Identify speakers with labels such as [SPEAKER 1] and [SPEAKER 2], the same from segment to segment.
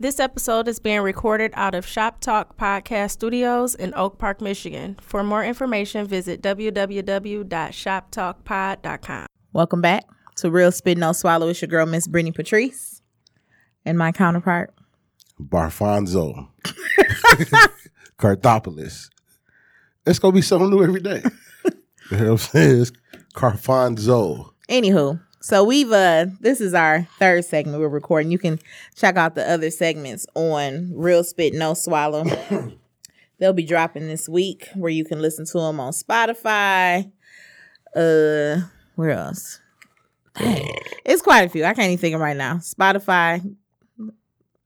[SPEAKER 1] This episode is being recorded out of Shop Talk Podcast Studios in Oak Park, Michigan. For more information, visit www.shoptalkpod.com.
[SPEAKER 2] Welcome back to Real Spit No Swallow. It's your girl, Miss Brittany Patrice, and my counterpart.
[SPEAKER 3] Barfonzo. Carthopolis. It's gonna be something new every day. you know what I'm saying? It's Carfonzo.
[SPEAKER 2] Anywho, so we've uh this is our third segment we're recording. You can check out the other segments on Real Spit No Swallow. They'll be dropping this week where you can listen to them on Spotify. Uh where else? It's quite a few. I can't even think of right now. Spotify.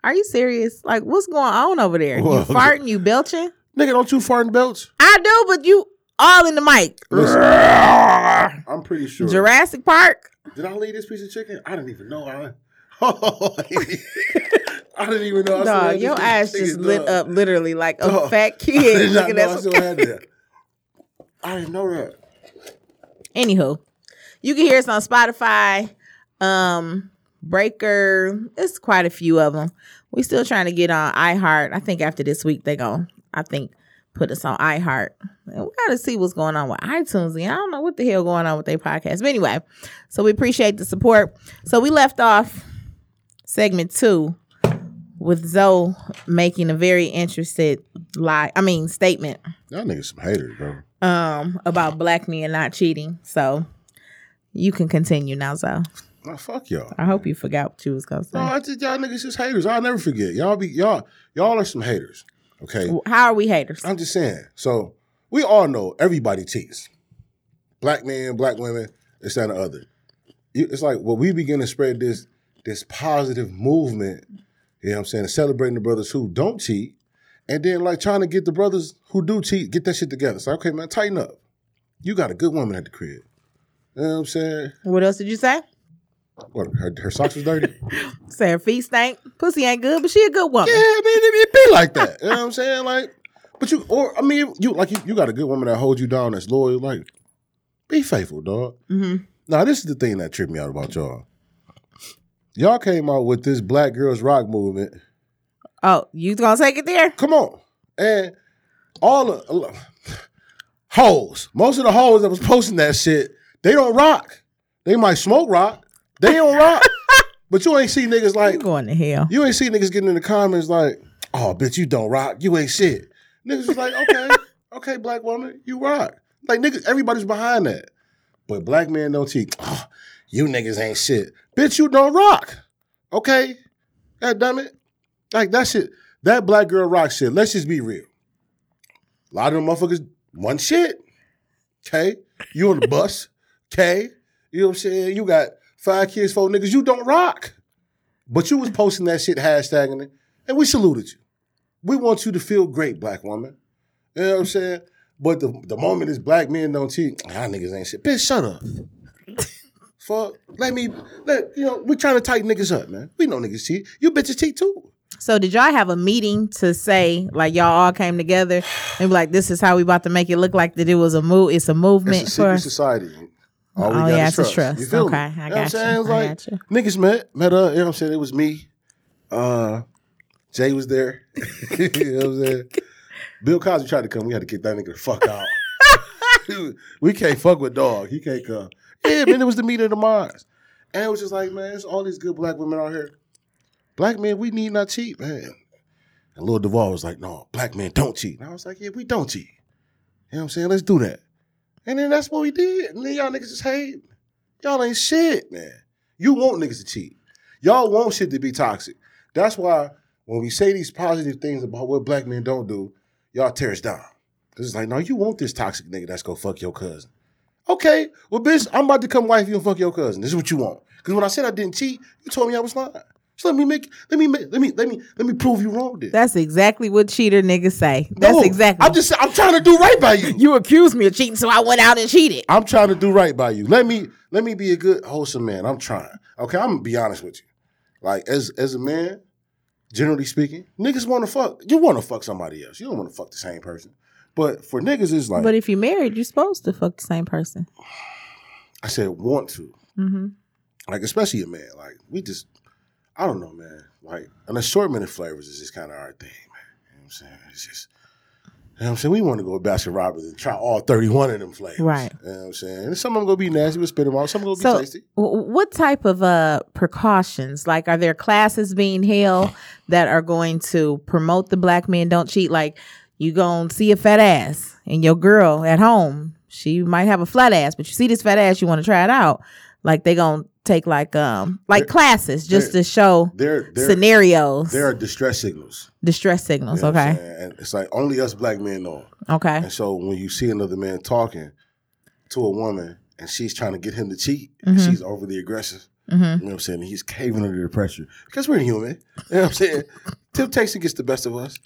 [SPEAKER 2] Are you serious? Like what's going on over there? You
[SPEAKER 3] Whoa.
[SPEAKER 2] farting, you belching?
[SPEAKER 3] Nigga, don't you fart in belts?
[SPEAKER 2] I do, but you all in the mic.
[SPEAKER 3] Listen, I'm pretty sure.
[SPEAKER 2] Jurassic Park.
[SPEAKER 3] Did I leave this piece of chicken? I didn't even know. I, I didn't even know. I
[SPEAKER 2] No,
[SPEAKER 3] had
[SPEAKER 2] your
[SPEAKER 3] piece
[SPEAKER 2] ass just lit
[SPEAKER 3] dog.
[SPEAKER 2] up literally like a
[SPEAKER 3] Dog.
[SPEAKER 2] fat
[SPEAKER 3] I
[SPEAKER 2] kid.
[SPEAKER 3] did not know
[SPEAKER 2] at
[SPEAKER 3] I still had that. I didn't know that.
[SPEAKER 2] Anywho, you can hear us on Spotify, um, Breaker. It's quite a few of them. We still trying to get on iHeart. I think after this week they gon' I think put us on iHeart. And we gotta see what's going on with iTunes. And I don't know what the hell going on with their podcast. But anyway, so we appreciate the support. So we left off segment two with Zoe making a very interested lie. I mean statement
[SPEAKER 3] Y'all niggas some haters, bro.
[SPEAKER 2] um about black men not cheating. So you can continue now, Zoe.
[SPEAKER 3] Oh, fuck y'all.
[SPEAKER 2] I hope you forgot what you was gonna say.
[SPEAKER 3] No, I think y'all niggas just haters. I'll never forget. Y'all be y'all y'all are some haters. Okay.
[SPEAKER 2] How are we haters?
[SPEAKER 3] I'm just saying. So we all know everybody cheats. Black men, black women, this that, and the other. It's like well, we begin to spread this this positive movement. You know what I'm saying? Celebrating the brothers who don't cheat, and then like trying to get the brothers who do cheat get that shit together. So okay, man, tighten up. You got a good woman at the crib. You know what I'm saying?
[SPEAKER 2] What else did you say?
[SPEAKER 3] What her, her socks was dirty?
[SPEAKER 2] Say her feet stank. Pussy ain't good, but she a good woman.
[SPEAKER 3] Yeah, I mean, it, it be like that. You know what I'm saying? Like, but you, or I mean, you like you, you got a good woman that holds you down, that's loyal. Like, be faithful, dog.
[SPEAKER 2] hmm
[SPEAKER 3] Now, this is the thing that tripped me out about y'all. Y'all came out with this Black Girls Rock movement.
[SPEAKER 2] Oh, you gonna take it there?
[SPEAKER 3] Come on, and all the hoes, most of the hoes that was posting that shit, they don't rock. They might smoke rock. They don't rock. but you ain't see niggas like You
[SPEAKER 2] going to hell?
[SPEAKER 3] You ain't see niggas getting in the comments like, oh, bitch, you don't rock. You ain't shit. Niggas was like, okay, okay, black woman, you rock. Like, niggas, everybody's behind that. But black men don't cheat. Oh, you niggas ain't shit. Bitch, you don't rock. Okay? God damn it. Like, that shit, that black girl rock shit, let's just be real. A lot of them motherfuckers one shit. Okay? You on the bus. Okay? You know what I'm saying? You got five kids, four niggas. You don't rock. But you was posting that shit, hashtagging it, and we saluted you. We want you to feel great, black woman. You know what I'm saying? But the, the moment is black men don't cheat, ah, niggas ain't shit. Bitch, shut up. Fuck. Let me, let, you know, we trying to tighten niggas up, man. We know niggas cheat. You bitches cheat too.
[SPEAKER 2] So did y'all have a meeting to say like y'all all came together and be like this is how we about to make it look like that it was a move? It's a movement
[SPEAKER 3] It's a
[SPEAKER 2] for.
[SPEAKER 3] society. All we
[SPEAKER 2] Oh,
[SPEAKER 3] got
[SPEAKER 2] yeah,
[SPEAKER 3] is
[SPEAKER 2] it's a trust.
[SPEAKER 3] You feel
[SPEAKER 2] Okay,
[SPEAKER 3] me?
[SPEAKER 2] I
[SPEAKER 3] You know
[SPEAKER 2] got
[SPEAKER 3] saying?
[SPEAKER 2] you.
[SPEAKER 3] It's
[SPEAKER 2] I
[SPEAKER 3] like,
[SPEAKER 2] got you.
[SPEAKER 3] niggas met, met up. You know what I'm saying? It was me. Uh, Jay was there. you know what I'm saying? Bill Cosby tried to come. We had to get that nigga the fuck out. we can't fuck with dog. He can't come. Yeah, man, it was the meat of the minds. And it was just like, man, it's all these good black women out here. Black men, we need not cheat, man. And Lil Duval was like, no, black men don't cheat. And I was like, yeah, we don't cheat. You know what I'm saying? Let's do that. And then that's what we did. And then y'all niggas just hate. Y'all ain't shit, man. You want niggas to cheat. Y'all want shit to be toxic. That's why when we say these positive things about what black men don't do, y'all tear us down. Cause it's like, no, you want this toxic nigga that's gonna fuck your cousin. Okay, well, bitch, I'm about to come wife you and fuck your cousin. This is what you want. Cause when I said I didn't cheat, you told me I was lying. So let me make, let me make, let me, let me, let me prove you wrong. Then.
[SPEAKER 2] That's exactly what cheater niggas say. That's
[SPEAKER 3] No,
[SPEAKER 2] exactly.
[SPEAKER 3] I'm just, I'm trying to do right by you.
[SPEAKER 2] you accused me of cheating, so I went out and cheated.
[SPEAKER 3] I'm trying to do right by you. Let me let me be a good wholesome man. I'm trying. Okay, I'm gonna be honest with you. Like as as a man, generally speaking, niggas want to fuck. You want to fuck somebody else. You don't want to fuck the same person. But for niggas, it's like
[SPEAKER 2] But if you're married, you're supposed to fuck the same person.
[SPEAKER 3] I said want to.
[SPEAKER 2] Mm-hmm.
[SPEAKER 3] Like especially a man. Like we just, I don't know, man. Like an assortment of flavors is just kind of our thing, man. You know what I'm saying? It's just. You know what I'm saying? We want to go to Baskin Robbins and try all 31 of them flavors.
[SPEAKER 2] Right.
[SPEAKER 3] You know what I'm saying? And some of them going to be nasty. We'll spit them out. Some of them
[SPEAKER 2] So,
[SPEAKER 3] going to be tasty.
[SPEAKER 2] w- what type of uh precautions? Like, are there classes being held that are going to promote the black men don't cheat? Like, you gonna see a fat ass, and your girl at home, she might have a flat ass, but you see this fat ass, you want to try it out. Like, they gonna take like um like
[SPEAKER 3] There-
[SPEAKER 2] classes just to show
[SPEAKER 3] There, there,
[SPEAKER 2] scenarios,
[SPEAKER 3] there are distress signals.
[SPEAKER 2] distress signals.
[SPEAKER 3] You know
[SPEAKER 2] okay.
[SPEAKER 3] And it's like only us black men know.
[SPEAKER 2] okay,
[SPEAKER 3] And so when you see another man talking to a woman and she's trying to get him to cheat, and
[SPEAKER 2] Mhm.
[SPEAKER 3] she's overly aggressive,
[SPEAKER 2] hmm
[SPEAKER 3] you know what I'm saying? And he's caving under the pressure because we're human. You know what I'm saying? Temptation gets the best of us.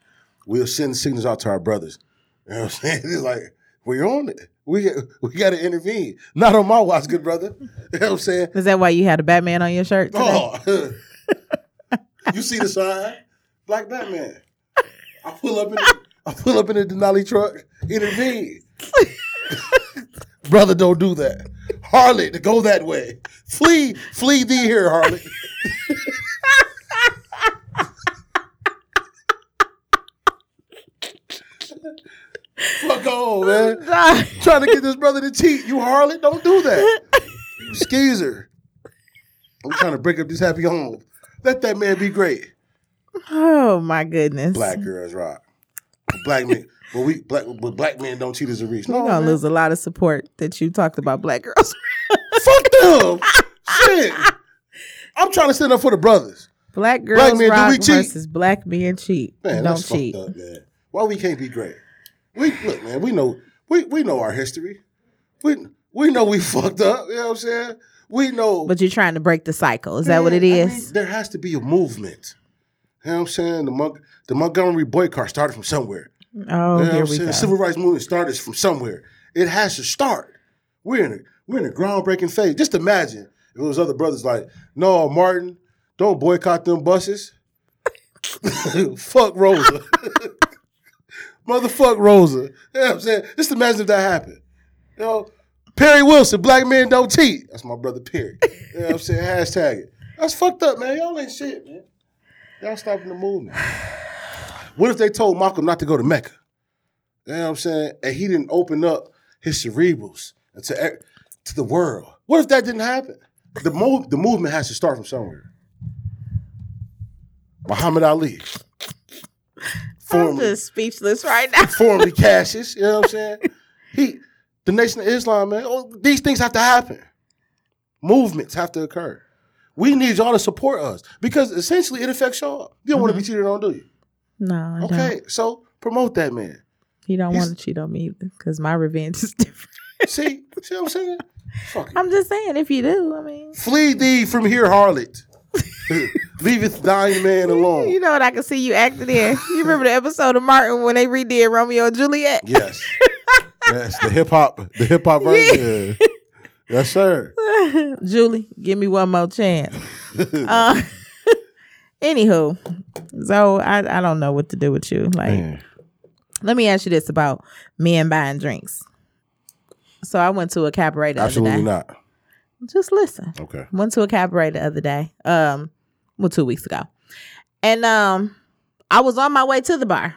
[SPEAKER 3] We'll send signals out to our brothers. You know what I'm saying? It's like, we're on it. We, we got to intervene. Not on my watch, good brother. You know what I'm saying?
[SPEAKER 2] Is that why you had a Batman on your shirt? Today?
[SPEAKER 3] Oh, you see the sign? Black Batman. I pull up in the, I pull up in the Denali truck, intervene. Brother, don't do that. Harlot, go that way. Flee, flee thee here, Harlot. Fuck on, man. Trying to get this brother to cheat. You harlot, don't do that. You skeezer. I'm trying to break up this happy home. Let that man be great.
[SPEAKER 2] oh my goodness,
[SPEAKER 3] Black girls rock. Black men. But we black, but black men don't cheat as a reach.
[SPEAKER 2] You're
[SPEAKER 3] No,
[SPEAKER 2] gonna
[SPEAKER 3] man.
[SPEAKER 2] lose a lot of support that you talked about black girls.
[SPEAKER 3] Fuck them. Shit. I'm trying to stand up for the brothers.
[SPEAKER 2] Black girls
[SPEAKER 3] men, do
[SPEAKER 2] rock
[SPEAKER 3] we cheat?
[SPEAKER 2] versus black men cheat.
[SPEAKER 3] Man,
[SPEAKER 2] Don't cheat.
[SPEAKER 3] up, man. Why we can't be great? We look, man. We know we we know our history. We we know we fucked up. You know what I'm saying? We know.
[SPEAKER 2] But you're trying to break the cycle. Is that what it
[SPEAKER 3] is? I mean, there has to be a movement. You know what I'm saying? The Mon- the Montgomery boycott started from somewhere.
[SPEAKER 2] oh,
[SPEAKER 3] You know
[SPEAKER 2] here we
[SPEAKER 3] saying?
[SPEAKER 2] go.
[SPEAKER 3] Civil rights movement started from somewhere. It has to start. We're in a we're in a groundbreaking phase. Just imagine if it was other brothers like, no, Martin, don't boycott them buses. Fuck Rosa. Motherfuck Rosa. You know what I'm saying? Just imagine if that happened. You know, Perry Wilson, black men don't cheat. That's my brother Perry. You know what I'm saying? Hashtag it. That's fucked up, man. Y'all ain't shit, man. Y'all stopping the movement. What if they told Malcolm not to go to Mecca? You know what I'm saying? And he didn't open up his cerebrals to, to the world. What if that didn't happen? The, mo- the movement has to start from somewhere. Muhammad Ali.
[SPEAKER 2] I'm just speechless right now.
[SPEAKER 3] formerly Cassius, you know what I'm saying? He, the Nation of Islam, man, oh, these things have to happen. Movements have to occur. We need y'all to support us because essentially it affects y'all. You don't want to be mm-hmm. cheated on, do you?
[SPEAKER 2] No, I don't.
[SPEAKER 3] Okay, so promote that man.
[SPEAKER 2] He don't want to cheat on me either because my revenge is different.
[SPEAKER 3] See, see what I'm saying?
[SPEAKER 2] I'm just saying, if you do, I mean,
[SPEAKER 3] Flee thee from here, harlot. Leaveth thine man alone.
[SPEAKER 2] you know what I can see you acting in. You remember the episode of Martin when they redid Romeo and Juliet?
[SPEAKER 3] Yes. Yes, the hip hop, the hip hop version. Yeah. Yes, sir.
[SPEAKER 2] Julie, give me one more chance. Uh, anywho, so I, I don't know what to do with you. Like,
[SPEAKER 3] Man.
[SPEAKER 2] let me ask you this about men buying drinks. So I went to a cabaret the
[SPEAKER 3] Absolutely
[SPEAKER 2] other day.
[SPEAKER 3] not.
[SPEAKER 2] Just listen.
[SPEAKER 3] Okay.
[SPEAKER 2] Went to a cabaret the other day. Um, well, two weeks ago, and um, I was on my way to the bar.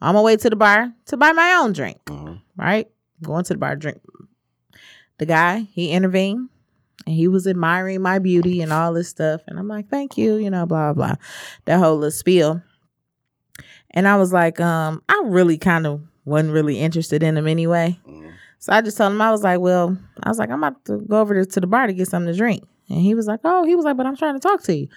[SPEAKER 2] On my way to the bar to buy my own drink.
[SPEAKER 3] Mhm.
[SPEAKER 2] Right, going to the bar drink. The guy he intervened, and he was admiring my beauty and all this stuff, and I'm like, "Thank you," you know, blah blah, blah. that whole little spiel. And I was like, um, I really kind of wasn't really interested in him anyway.
[SPEAKER 3] Mhm.
[SPEAKER 2] So I just told him, I was like, well, I was like, I'm about to go over to the bar to get something to drink. And he was like, oh, he was like, but I'm trying to talk to you.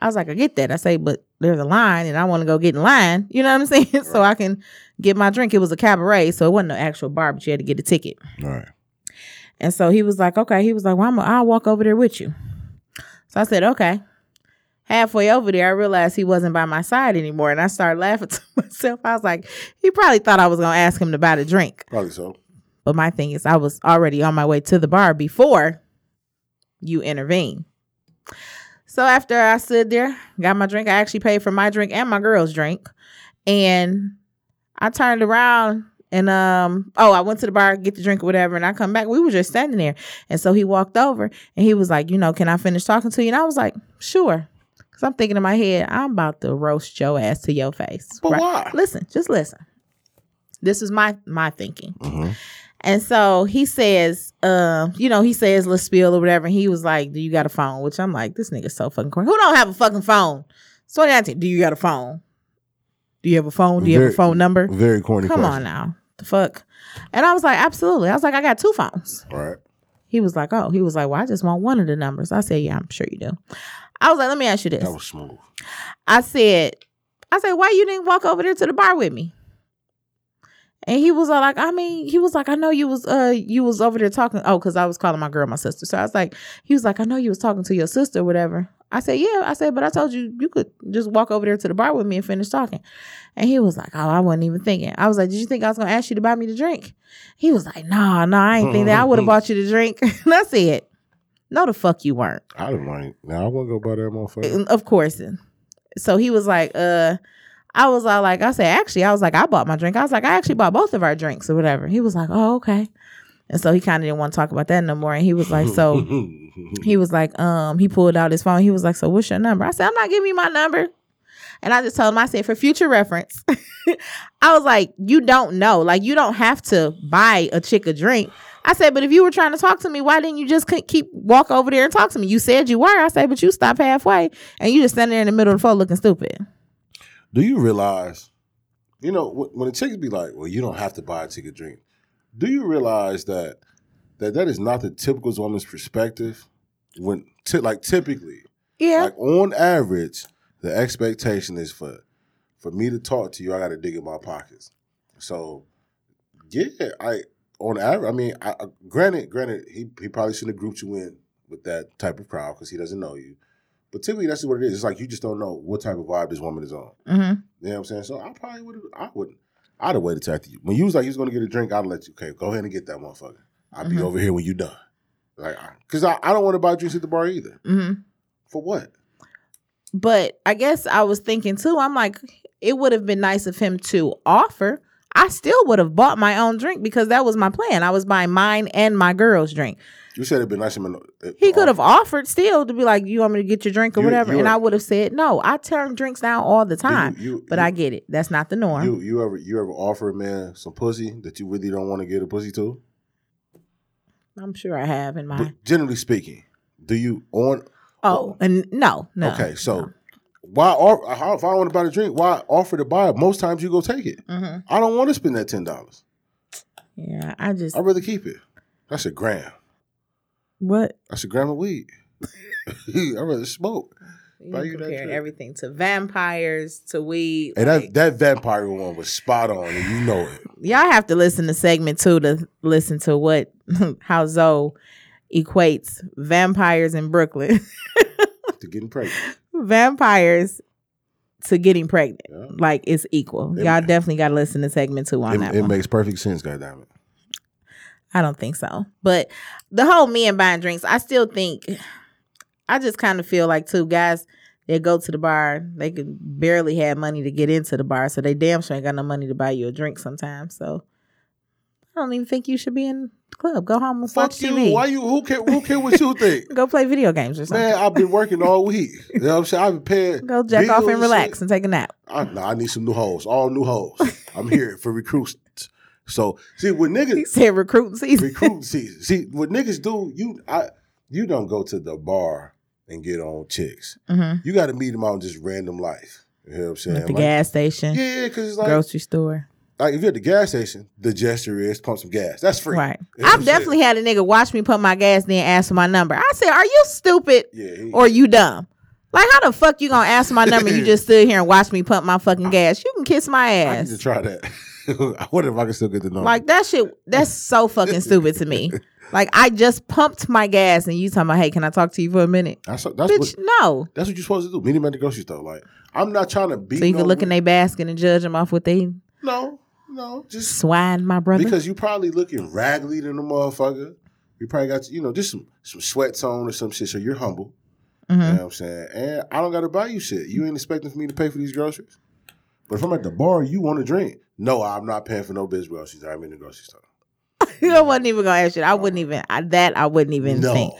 [SPEAKER 2] I was like, I get that. I say, but there's a line and I want to go get in line. You know what I'm saying? so I can get my drink. It was a cabaret, so it wasn't an actual bar, but you had to get a ticket.
[SPEAKER 3] Right.
[SPEAKER 2] And so he was like, okay. He was like, well, I'm I'll walk over there with you. So I said, okay. Halfway over there, I realized he wasn't by my side anymore. And I started laughing to myself. I was like, he probably thought I was going to ask him to buy the drink.
[SPEAKER 3] Probably so.
[SPEAKER 2] But my thing is, I was already on my way to the bar before you intervene. So after I stood there, got my drink, I actually paid for my drink and my girl's drink. And I turned around and um oh, I went to the bar, get the drink or whatever, and I come back. We were just standing there. And so he walked over and he was like, you know, can I finish talking to you? And I was like, sure. Cause I'm thinking in my head, I'm about to roast your ass to your face.
[SPEAKER 3] But why?
[SPEAKER 2] Listen, just listen. This is my my thinking.
[SPEAKER 3] Mhm.
[SPEAKER 2] And so he says, uh, you know, he says let's spill or whatever. And he was like, Do you got a phone? Which I'm like, this nigga's so fucking corny. Who don't have a fucking phone? So I asked him, Do you got a phone? Do you have a phone? Do you have a phone number?
[SPEAKER 3] Very corny.
[SPEAKER 2] Come on now. The fuck? And I was like, absolutely. I was like, I got two phones.
[SPEAKER 3] All right.
[SPEAKER 2] He was like, oh, he was like, well, I just want one of the numbers. I said, yeah, I'm sure you do. I was like, let me ask you this.
[SPEAKER 3] That was smooth.
[SPEAKER 2] I said, I said, why you didn't walk over there to the bar with me? And he was all like, I mean, he was like, I know you was uh you was over there talking. Oh, because I was calling my girl my sister. So I was like, he was like, I know you was talking to your sister whatever. I said, yeah. I said, but I told you you could just walk over there to the bar with me and finish talking. And he was like, oh, I wasn't even thinking. I was like, did you think I was gonna ask you to buy me the drink? He was like, nah, nah, I ain't think that. I would have bought you the drink. and I said, no, the fuck you weren't.
[SPEAKER 3] I didn't mind. Now I want to go buy that motherfucker.
[SPEAKER 2] Of course. So he was like, uh, I was all like, I said, actually, I was like, I bought my drink. I was like, I actually bought both of our drinks or whatever. He was like, oh, okay. And so he kind of didn't want to talk about that no more. And he was like, so he was like, um, he pulled out his phone. He was like, so what's your number? I said, I'm not giving you my number. And I just told him, I said, for future reference, I was like, you don't know. Like, you don't have to buy a chick a drink. I said, but if you were trying to talk to me, why didn't you just ke- keep walk over there and talk to me? You said you were. I said, but you stopped halfway and you just standing there in the middle of the floor looking stupid.
[SPEAKER 3] Do you realize, you know, when, when the chicks be like, "Well, you don't have to buy a ticket drink," do you realize that that that is not the typical woman's perspective? When ty- like typically,
[SPEAKER 2] Yeah.
[SPEAKER 3] like on average, the expectation is for for me to talk to you, I got to dig in my pockets. So, yeah, I on average, I mean, I, I- granted, granted, he he probably shouldn't have grouped you in with that type of crowd because he doesn't know you. But typically, that's what it is. It's like you just don't know what type of vibe this woman is on.
[SPEAKER 2] Mm-hmm.
[SPEAKER 3] You know what I'm saying? So I probably would have. I wouldn't. I'd have waited till after you. When you was like you was gonna get a drink, I'd let you. Okay, go ahead and get that motherfucker. I'll be
[SPEAKER 2] Mhm.
[SPEAKER 3] over here when you're done. Like, because I, I don't want to buy drinks at the bar either.
[SPEAKER 2] hmm
[SPEAKER 3] For what?
[SPEAKER 2] But I guess I was thinking too, I'm like, it would have been nice of him to offer. I still would have bought my own drink because that was my plan. I was buying mine and my girl's drink.
[SPEAKER 3] You said it'd be nice. to
[SPEAKER 2] He could have offered still to be like, you want me to get your drink or
[SPEAKER 3] You-
[SPEAKER 2] whatever.
[SPEAKER 3] you
[SPEAKER 2] And
[SPEAKER 3] are-
[SPEAKER 2] I would have said, no, I turn drinks down all the time.
[SPEAKER 3] You, you,
[SPEAKER 2] but
[SPEAKER 3] you,
[SPEAKER 2] I get it. That's not the norm.
[SPEAKER 3] You you ever you ever offer a man some pussy that you really don't want to get a pussy to?
[SPEAKER 2] I'm sure I have in my.
[SPEAKER 3] But generally speaking, do you on?
[SPEAKER 2] Oh, and no, no.
[SPEAKER 3] okay, so why offer? How, if I want to buy a drink, why offer to buy it? Most times you go take it.
[SPEAKER 2] hmm
[SPEAKER 3] I don't want to spend that ten dollars.
[SPEAKER 2] Yeah, I just.
[SPEAKER 3] I'd rather keep it. That's a gram.
[SPEAKER 2] What?
[SPEAKER 3] I a gram of weed. I'd rather smoke.
[SPEAKER 2] You
[SPEAKER 3] Buy
[SPEAKER 2] comparing everything to vampires to weed.
[SPEAKER 3] And
[SPEAKER 2] like-
[SPEAKER 3] that that vampire one was spot on, and you know it.
[SPEAKER 2] y'all have to listen to segment two to listen to what how Zoe equates vampires in Brooklyn,
[SPEAKER 3] To getting pregnant.
[SPEAKER 2] vampires to getting pregnant.
[SPEAKER 3] Yeah.
[SPEAKER 2] Like it's equal.
[SPEAKER 3] It-
[SPEAKER 2] y'all definitely got to listen to segment two on
[SPEAKER 3] It,
[SPEAKER 2] that
[SPEAKER 3] it
[SPEAKER 2] one.
[SPEAKER 3] makes perfect sense, goddammit.
[SPEAKER 2] I don't think so. But the whole men buying drinks, I still think I just kind of feel like two guys they go to the bar, they can barely have money to get into the bar, so they damn sure ain't got no money to buy you a drink sometimes. So I don't even think you should be in the club. Go home and
[SPEAKER 3] Fuck
[SPEAKER 2] watch
[SPEAKER 3] you.
[SPEAKER 2] TV.
[SPEAKER 3] Why you? Who care? Who care what you think?
[SPEAKER 2] Go play video games or something.
[SPEAKER 3] Man, I've been working all week. You know what I'm saying? I've been paying.
[SPEAKER 2] Go jack off and relax
[SPEAKER 3] shit.
[SPEAKER 2] and take a nap.
[SPEAKER 3] I, nah, I need some new hoes. All new hoes. I'm here for recruits. So see, what
[SPEAKER 2] He
[SPEAKER 3] niggas
[SPEAKER 2] said recruiting season.
[SPEAKER 3] recruiting season. See, what niggas do, you I you don't go to the bar and get on chicks.
[SPEAKER 2] hmm
[SPEAKER 3] You got to meet them out in just random life. You know what I'm saying?
[SPEAKER 2] At the
[SPEAKER 3] Like-
[SPEAKER 2] gas station,
[SPEAKER 3] Yeah, because it's like,
[SPEAKER 2] grocery store.
[SPEAKER 3] like if you're at the gas station, the gesture is pump some gas. That's free.
[SPEAKER 2] Right.
[SPEAKER 3] You know
[SPEAKER 2] I've definitely had a nigga watch me pump my gas, then ask for my number. I said, "Are you stupid
[SPEAKER 3] Yeah. he-
[SPEAKER 2] or you dumb? Like, how the fuck you gonna ask my number? You just stood here and watched me pump my fucking gas. You can kiss my ass.
[SPEAKER 3] I need to try that. I wonder if I can still get the number.
[SPEAKER 2] Like that shit. That's so fucking stupid to me. Like I just pumped my gas, and you talking about, hey, can I talk to you for a minute?
[SPEAKER 3] that's that's
[SPEAKER 2] Bitch,
[SPEAKER 3] what
[SPEAKER 2] no.
[SPEAKER 3] that's what you're supposed to do. Meet him at the grocery store. Like I'm not trying to be.
[SPEAKER 2] So you can look in their basket and judge them off what they
[SPEAKER 3] No, no, just
[SPEAKER 2] swine, my brother.
[SPEAKER 3] because you probably looking raggedy than the motherfucker. You probably got you know just some some sweats on or some shit. So you're humble.
[SPEAKER 2] Mhm.
[SPEAKER 3] You know what I'm saying? And I don't got to buy you shit. You ain't expecting for me to pay for these groceries. But if I'm at the bar, you want a drink. No, I'm not paying for no bitch groceries. I'm in the grocery store.
[SPEAKER 2] I wasn't even gonna ask you. I wouldn't even I, that. I wouldn't even
[SPEAKER 3] no.
[SPEAKER 2] think.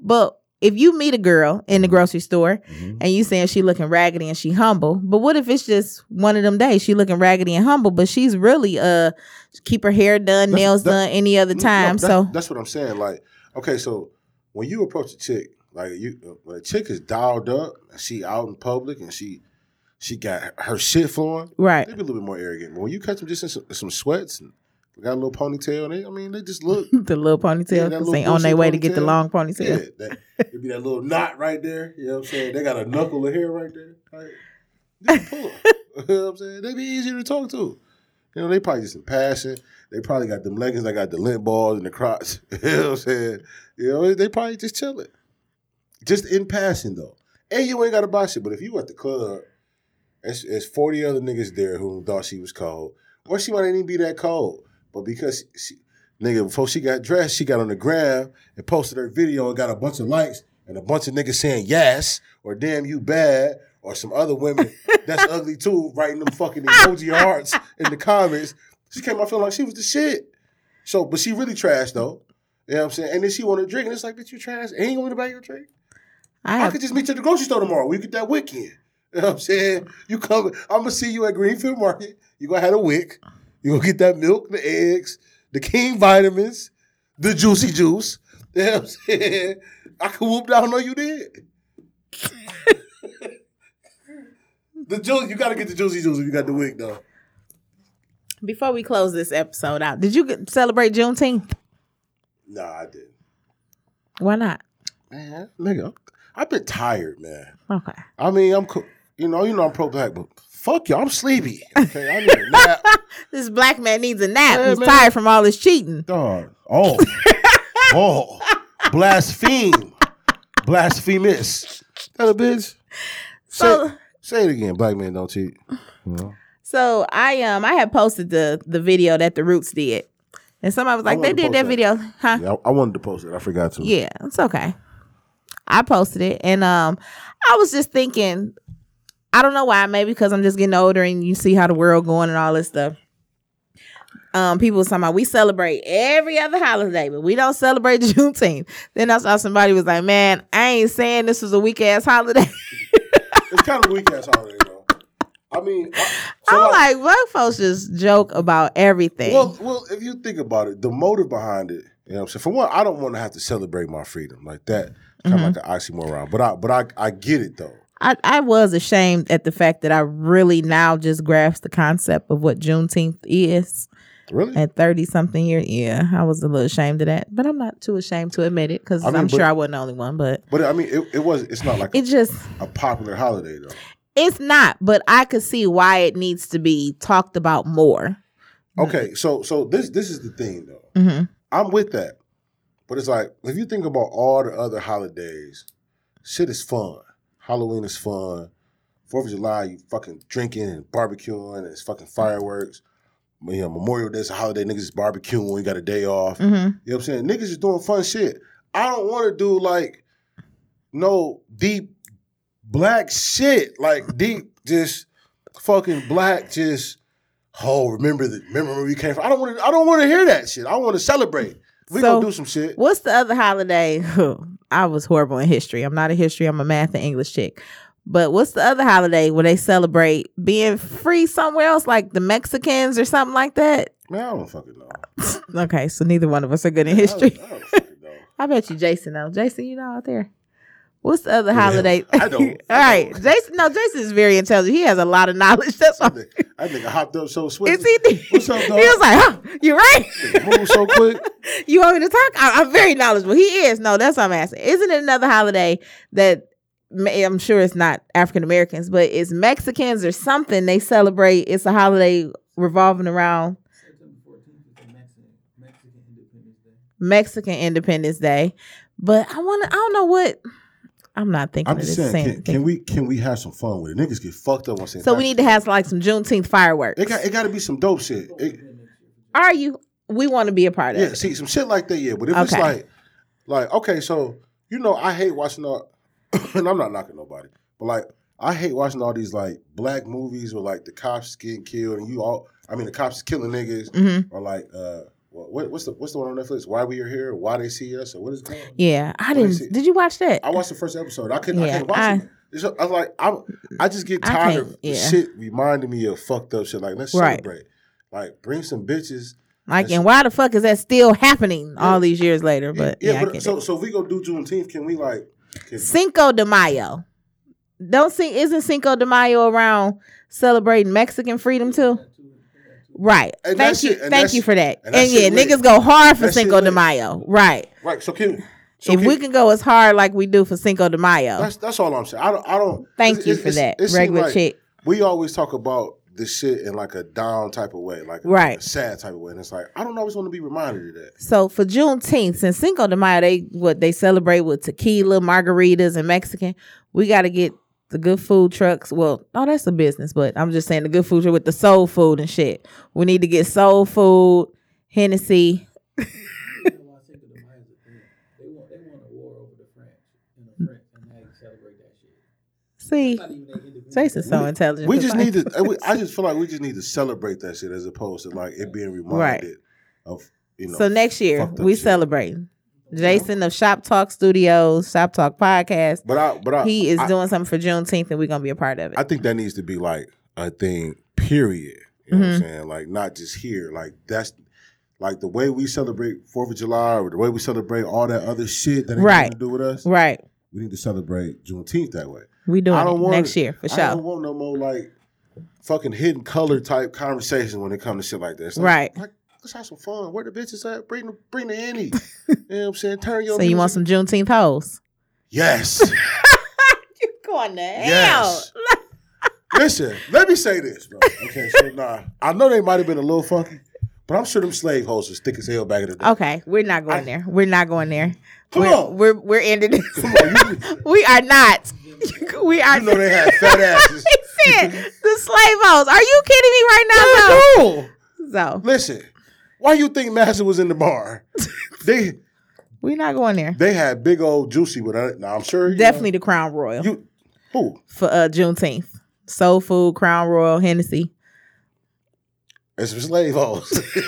[SPEAKER 2] But if you meet a girl in the grocery store
[SPEAKER 3] Mhm.
[SPEAKER 2] and you saying she looking raggedy and she humble, but what if it's just one of them days she looking raggedy and humble, but she's really uh keep her hair done,
[SPEAKER 3] That's-
[SPEAKER 2] nails
[SPEAKER 3] that-
[SPEAKER 2] done any other
[SPEAKER 3] No,
[SPEAKER 2] time.
[SPEAKER 3] that-
[SPEAKER 2] so
[SPEAKER 3] that's what I'm saying. Like, okay, so when you approach a chick, like you, when a chick is dialed up and she out in public and she she got her shit flowing,
[SPEAKER 2] right.
[SPEAKER 3] they be a little bit more arrogant. But when you catch them just in some, some sweats and got a little ponytail, they, I mean, they just look.
[SPEAKER 2] the little
[SPEAKER 3] Yeah,
[SPEAKER 2] ponytail because
[SPEAKER 3] little
[SPEAKER 2] they on their way to get the
[SPEAKER 3] ponytail.
[SPEAKER 2] long
[SPEAKER 3] Yeah,
[SPEAKER 2] ponytail.
[SPEAKER 3] that, it be that little knot right there. You know what I'm saying? They got a knuckle of hair right there. Like, just pull 'em. you know what I'm saying? They'd be easier to talk to. You know, they probably just in passion. They probably got them leggings that got the lint balls and the crotch. you know what I'm saying? You know, they probably just chilling. Just in passing though. And you ain't gotta buy shit. But if you at the club, it's, it's 40 other niggas there who thought she was cold. Or she might not even be that cold. But because she, nigga, before she got dressed, she got on the gram and posted her video and got a bunch of likes and a bunch of niggas saying yes or damn you bad or some other women that's ugly too writing them fucking emoji hearts in the comments. She came out feeling like she was the shit. So, but she really trash though. You know what I'm saying? And then she want to drink and it's like, bitch, you trash. Ain't going to buy your drink.
[SPEAKER 2] I
[SPEAKER 3] I
[SPEAKER 2] have
[SPEAKER 3] could just meet you at the grocery store tomorrow. We get that WIC in. You know what I'm saying? You come, I'm gonna see you at Greenfield Market. You gonna have a WIC. You gonna get that milk, the eggs, the King vitamins, the juicy juice. You know what I'm saying? I can whoop down on you did. the juice, you gotta get the juicy juice if you got the WIC though.
[SPEAKER 2] before we close this episode out, did you get, celebrate Juneteenth?
[SPEAKER 3] Nah, I didn't.
[SPEAKER 2] Why not?
[SPEAKER 3] Man, nigga, I've been tired, man.
[SPEAKER 2] Okay.
[SPEAKER 3] I mean, I'm, co- you know, you know, I'm pro black, but fuck y'all, I'm sleepy. Okay, I need a nap.
[SPEAKER 2] This black man needs a nap.
[SPEAKER 3] Yeah,
[SPEAKER 2] He's
[SPEAKER 3] man.
[SPEAKER 2] tired from all his cheating.
[SPEAKER 3] Dog. Oh. oh. Blaspheme. Blasphemous. That a bitch.
[SPEAKER 2] So
[SPEAKER 3] say, say it again. Black men don't cheat. You
[SPEAKER 2] so I um I had posted the the video that the Roots did. And somebody was like, they did that
[SPEAKER 3] that.
[SPEAKER 2] video. Huh?
[SPEAKER 3] Yeah, I, I wanted to post it. I forgot to.
[SPEAKER 2] Yeah, it's okay. I posted it and um I was just thinking I don't know why, maybe because I'm just getting older and you see how the world going and all this stuff. Um, people was talking about we celebrate every other holiday, but we don't celebrate Juneteenth. Then I saw somebody was like, Man, I ain't saying this was a weak ass holiday.
[SPEAKER 3] It's kind of weak ass holiday, though. I mean, I, so
[SPEAKER 2] I'm
[SPEAKER 3] like,
[SPEAKER 2] like, black folks just joke about everything.
[SPEAKER 3] well, well, if you think about it, the motive behind it, you know what I'm saying? For one, I don't want to have to celebrate my freedom like that. Kind of
[SPEAKER 2] Mhm.
[SPEAKER 3] like an oxymoron. But I, but I, I get it though.
[SPEAKER 2] I, I was ashamed at the fact that I really now just grasped the concept of what Juneteenth is.
[SPEAKER 3] Really?
[SPEAKER 2] at 30 something years. Yeah, I was a little ashamed of that, but I'm not too ashamed to admit it because
[SPEAKER 3] I mean, but-
[SPEAKER 2] sure I wasn't the only one. But
[SPEAKER 3] But I mean, it, it was. It's not like
[SPEAKER 2] it just,
[SPEAKER 3] a popular holiday though.
[SPEAKER 2] it's not, but I could see why it needs to be talked about more.
[SPEAKER 3] Okay, so so this this is the thing though.
[SPEAKER 2] hmm
[SPEAKER 3] I'm with that, but it's like if you think about all the other holidays, shit is fun. Halloween is fun. Fourth of July, you fucking drinking and barbecuing, and it's fucking fireworks. You know, Memorial Day is a holiday. Niggas is barbecuing when you got a day off.
[SPEAKER 2] hmm
[SPEAKER 3] You know what I'm saying? Niggas is doing fun shit. I don't want to do like no deep black shit. Like deep, just fucking black, just oh, remember the remember where we came from. I don't want to I don't want to hear that shit. I want to celebrate. We
[SPEAKER 2] So-
[SPEAKER 3] gonna do some shit.
[SPEAKER 2] What's the other holiday? I was horrible in history. I'm not a history. I'm a math and English chick. But what's the other holiday where they celebrate being free somewhere else, like the Mexicans or something like that?
[SPEAKER 3] Man, I don't fucking know.
[SPEAKER 2] Okay, so neither one of us are good in history.
[SPEAKER 3] I don't know.
[SPEAKER 2] I bet you Jason knows. Jason, you know out there. What's the other holiday?
[SPEAKER 3] I don't.
[SPEAKER 2] All
[SPEAKER 3] I
[SPEAKER 2] right,
[SPEAKER 3] don't.
[SPEAKER 2] Jason. No, Jason is very intelligent. He has a lot of knowledge. That's why.
[SPEAKER 3] I think I hopped up so swift.
[SPEAKER 2] Is he?
[SPEAKER 3] What's up,
[SPEAKER 2] He
[SPEAKER 3] dog?
[SPEAKER 2] was like, "Huh, you right?
[SPEAKER 3] Move so quick.
[SPEAKER 2] You want me to talk? I, I'm very knowledgeable. He is. No, that's what I'm asking. Isn't it another holiday that may- I'm sure it's not African Americans, but it's Mexicans or something? They celebrate. It's a holiday revolving around
[SPEAKER 4] September 14th is the Mexican, Mexican Independence Day.
[SPEAKER 2] Mexican Independence Day. But I want to. I don't know what. I'm not thinking
[SPEAKER 3] I'm
[SPEAKER 2] of
[SPEAKER 3] just
[SPEAKER 2] this
[SPEAKER 3] saying, can, can we can we have some fun with it? Niggas get fucked up on St.
[SPEAKER 2] So we need to have like some Juneteenth fireworks.
[SPEAKER 3] It got it got to be some dope shit. It,
[SPEAKER 2] Are you? We want to be a part of it?
[SPEAKER 3] yeah,
[SPEAKER 2] it.
[SPEAKER 3] see some shit like that. Yeah, but if it's like, like okay, so you know, I hate watching all, and I'm not knocking nobody, but like I hate watching all these like black movies where like the cops getting killed and you all, I mean the cops is killing niggas
[SPEAKER 2] hmm
[SPEAKER 3] or like uh what, what- what's the what's the one on Netflix? Why we are here? Why they see us? Or what is it?
[SPEAKER 2] Yeah, I
[SPEAKER 3] see.
[SPEAKER 2] didn't. Did you watch that?
[SPEAKER 3] I watched the first episode. I couldn't. I
[SPEAKER 2] Yeah,
[SPEAKER 3] couldn't watch
[SPEAKER 2] I-
[SPEAKER 3] it. It's I was like, I'm, I just get tired of
[SPEAKER 2] yeah.
[SPEAKER 3] shit reminding me of fucked up shit. Like, let's
[SPEAKER 2] Right.
[SPEAKER 3] celebrate. Like, bring some bitches.
[SPEAKER 2] Like,
[SPEAKER 3] It's-
[SPEAKER 2] and why the fuck is that still happening all these years later? But yeah, I
[SPEAKER 3] but so
[SPEAKER 2] it.
[SPEAKER 3] so if we go do Juneteenth, can we like? Can,
[SPEAKER 2] Cinco de Mayo. Don't see isn't Cinco de Mayo around celebrating Mexican freedom too? Right.
[SPEAKER 3] And
[SPEAKER 2] thank you. Thank you for that.
[SPEAKER 3] and
[SPEAKER 2] And, yeah,
[SPEAKER 3] lit.
[SPEAKER 2] niggas go hard for Cinco de. Mayo. Right.
[SPEAKER 3] right. So can. So
[SPEAKER 2] if
[SPEAKER 3] can,
[SPEAKER 2] we can go as hard like we do for Cinco de Mayo.
[SPEAKER 3] That's that's all I'm saying. I don't. I don't.
[SPEAKER 2] Thank you for
[SPEAKER 3] it's-
[SPEAKER 2] that. Regular
[SPEAKER 3] like
[SPEAKER 2] chick.
[SPEAKER 3] We always talk about the shit in like a down type of way, like
[SPEAKER 2] Right.
[SPEAKER 3] a sad type of way, and it's like I don't always want to be reminded of that.
[SPEAKER 2] So for Juneteenth, since Cinco de Mayo, they what they celebrate with tequila, margaritas, and Mexican. We got to get the good food trucks. Well, oh, that's a business, but I'm just saying the good food truck with the soul food and shit. We need to get soul food, Hennessy.
[SPEAKER 4] You know why Cinco de Mayo is a thing? They want they war over the French and the French and now you celebrate that shit.
[SPEAKER 2] See,
[SPEAKER 4] It's not even their independence.
[SPEAKER 2] Jason's so intelligent.
[SPEAKER 3] We just need to. I just feel like we just need to celebrate that shit as opposed to like it being reminded of you know.
[SPEAKER 2] So next year
[SPEAKER 3] fucked up
[SPEAKER 2] we
[SPEAKER 3] shit.
[SPEAKER 2] Jason of Shop Talk Studios, Shop Talk Podcast.
[SPEAKER 3] But I, but I,
[SPEAKER 2] He is
[SPEAKER 3] I,
[SPEAKER 2] doing something for Juneteenth, and we're gonna be a part of it.
[SPEAKER 3] I think that needs to be like a thing. Period. You know what
[SPEAKER 2] Mm-hmm.
[SPEAKER 3] I'm saying? Like not just here. Like that's like the way we celebrate Fourth of July or the way we celebrate all that other shit that ain't
[SPEAKER 2] Right.
[SPEAKER 3] nothing to do with us.
[SPEAKER 2] right.
[SPEAKER 3] We need to celebrate Juneteenth that way.
[SPEAKER 2] We doing
[SPEAKER 3] I don't
[SPEAKER 2] it
[SPEAKER 3] want
[SPEAKER 2] next year for
[SPEAKER 3] I don't want no more like fucking hidden color type conversation when it comes to shit like this. Like,
[SPEAKER 2] Right.
[SPEAKER 3] Like, let's have some fun. Where the bitches at? Bring the bring the Henny. you know what I'm saying? Turn your
[SPEAKER 2] So you want some Juneteenth hoes?
[SPEAKER 3] Yes.
[SPEAKER 2] You going to hell?
[SPEAKER 3] yes. Listen, let me say this, bro. Okay, so nah, I know they might have been a little funky, but I'm sure them slave hoes was thick as hell back in the day.
[SPEAKER 2] Okay, we're not going
[SPEAKER 3] I-
[SPEAKER 2] there. We're not going there.
[SPEAKER 3] Come
[SPEAKER 2] we're,
[SPEAKER 3] on.
[SPEAKER 2] we're we're ending this.
[SPEAKER 3] Come on, you,
[SPEAKER 2] we are not. we are.
[SPEAKER 3] you know they had fat asses.
[SPEAKER 2] He said the slave hoes. Are you kidding me right now?
[SPEAKER 3] no.
[SPEAKER 2] though? So
[SPEAKER 3] Listen, why you think Master was in the bar? They
[SPEAKER 2] we're not going there.
[SPEAKER 3] they had big old juicy with it. Now I'm sure you know,
[SPEAKER 2] Definitely the Crown Royal
[SPEAKER 3] you who
[SPEAKER 2] for uh Juneteenth. Soul Food, Crown Royal, Hennessy.
[SPEAKER 3] it's some slave hoes.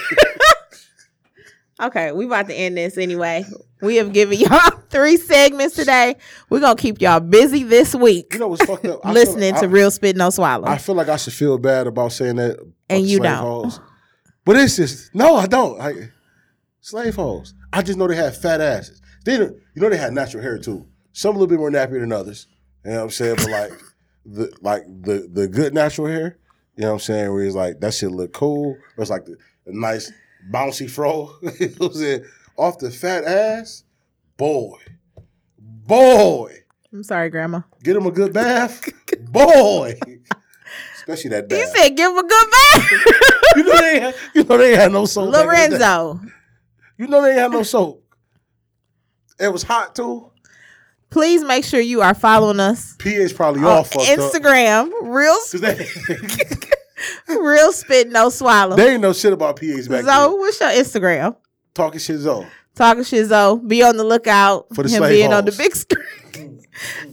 [SPEAKER 2] Okay, we about to end this anyway. We have given y'all three segments today. We're gonna keep y'all busy this week
[SPEAKER 3] you know what's fucked up? I feel-
[SPEAKER 2] listening
[SPEAKER 3] I-
[SPEAKER 2] to Real Spit No Swallow.
[SPEAKER 3] I feel like I should feel bad about saying that. about
[SPEAKER 2] And you
[SPEAKER 3] slave
[SPEAKER 2] don't.
[SPEAKER 3] Hoes. But it's just no, I don't. I, slave hoes. I just know they had fat asses. They, you know, they had natural hair too. Some a little bit more nappier than others. You know what I'm saying? But like the like the the good natural hair. You know what I'm saying? Where it's like that shit look cool. Or it's like the, a nice bouncy fro. you know what I'm saying? Off the fat ass, boy, boy.
[SPEAKER 2] I'm sorry, Grandma.
[SPEAKER 3] Get him a good bath, boy. Especially that
[SPEAKER 2] You
[SPEAKER 3] bath.
[SPEAKER 2] said give him a good bath.
[SPEAKER 3] you know they, had, you know they had no soap. back in the day.
[SPEAKER 2] Lorenzo.
[SPEAKER 3] You know they had no soap. It was hot too.
[SPEAKER 2] Please make sure you are following us
[SPEAKER 3] PA's probably
[SPEAKER 2] on
[SPEAKER 3] all fucked up.
[SPEAKER 2] Instagram. Real
[SPEAKER 3] 'Cause
[SPEAKER 2] real spit no swallow.
[SPEAKER 3] they ain't no shit about PA's back
[SPEAKER 2] Zoe,
[SPEAKER 3] then.
[SPEAKER 2] what's your Instagram?
[SPEAKER 3] Talking shit Zoe.
[SPEAKER 2] Talking shit Zoe. Be on the lookout
[SPEAKER 3] For the
[SPEAKER 2] him being on the big screen.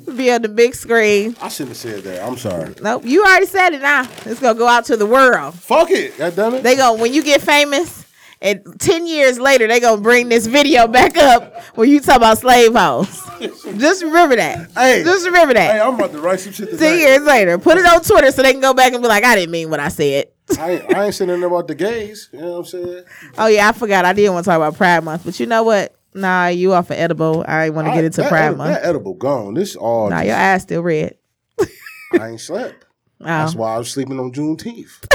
[SPEAKER 2] Be on the big screen.
[SPEAKER 3] I shouldn't have said that. I'm sorry.
[SPEAKER 2] Nope, you already said it now. It's gonna go out to the world.
[SPEAKER 3] Fuck it. God damn it.
[SPEAKER 2] They go when you get famous, and ten years later they gonna bring this video back up when you talk about slave hoes. Just remember that.
[SPEAKER 3] Hey.
[SPEAKER 2] Just remember that.
[SPEAKER 3] hey, I'm about to write some shit
[SPEAKER 2] Ten years later, put it on Twitter so they can go back and be like, I didn't mean what I said.
[SPEAKER 3] I ain't, I ain't saying nothing about the gays. You know what I'm saying?
[SPEAKER 2] Oh yeah, I forgot. I didn't want to talk about Pride Month, but you know what? Nah, you off of edible. I want to get into Pride
[SPEAKER 3] edi-
[SPEAKER 2] Month.
[SPEAKER 3] That edible gone. This all.
[SPEAKER 2] Nah,
[SPEAKER 3] just-
[SPEAKER 2] your ass still red.
[SPEAKER 3] I ain't slept. Oh. That's
[SPEAKER 2] Oh.
[SPEAKER 3] why I was sleeping on Juneteenth.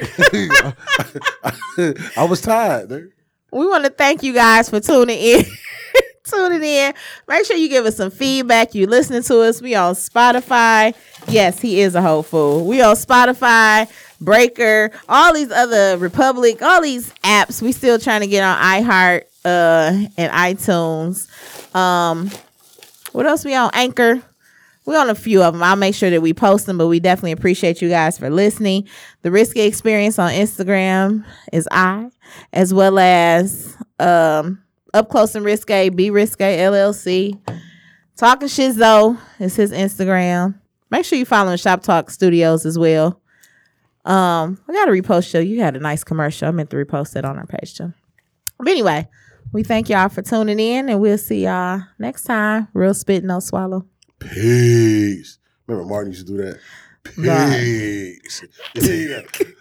[SPEAKER 3] I was tired. Dude.
[SPEAKER 2] We want to thank you guys for tuning in. tuning in. Make sure you give us some feedback. You listening to us. We on Spotify. Yes, he is a whole fool. We on Spotify, Breaker, all these other Republic, all these apps. We still trying to get on iHeart uh and iTunes. Um what else we on? Anchor. We on a few of them. I'll make sure that we post them, but we definitely appreciate you guys for listening. The Risky Experience on Instagram is I, as well as um, Up Close and Risque, Be Risque LLC. Talking Shit Zoe is his Instagram. Make sure you follow Shop Talk Studios as well. Um, I got to repost you. You had a nice commercial. I meant to repost it on our page too. But anyway, we thank y'all for tuning in, and we'll see y'all next time. Real spit, no swallow.
[SPEAKER 3] Peace. Remember Martin used to do that? Peace. You see that?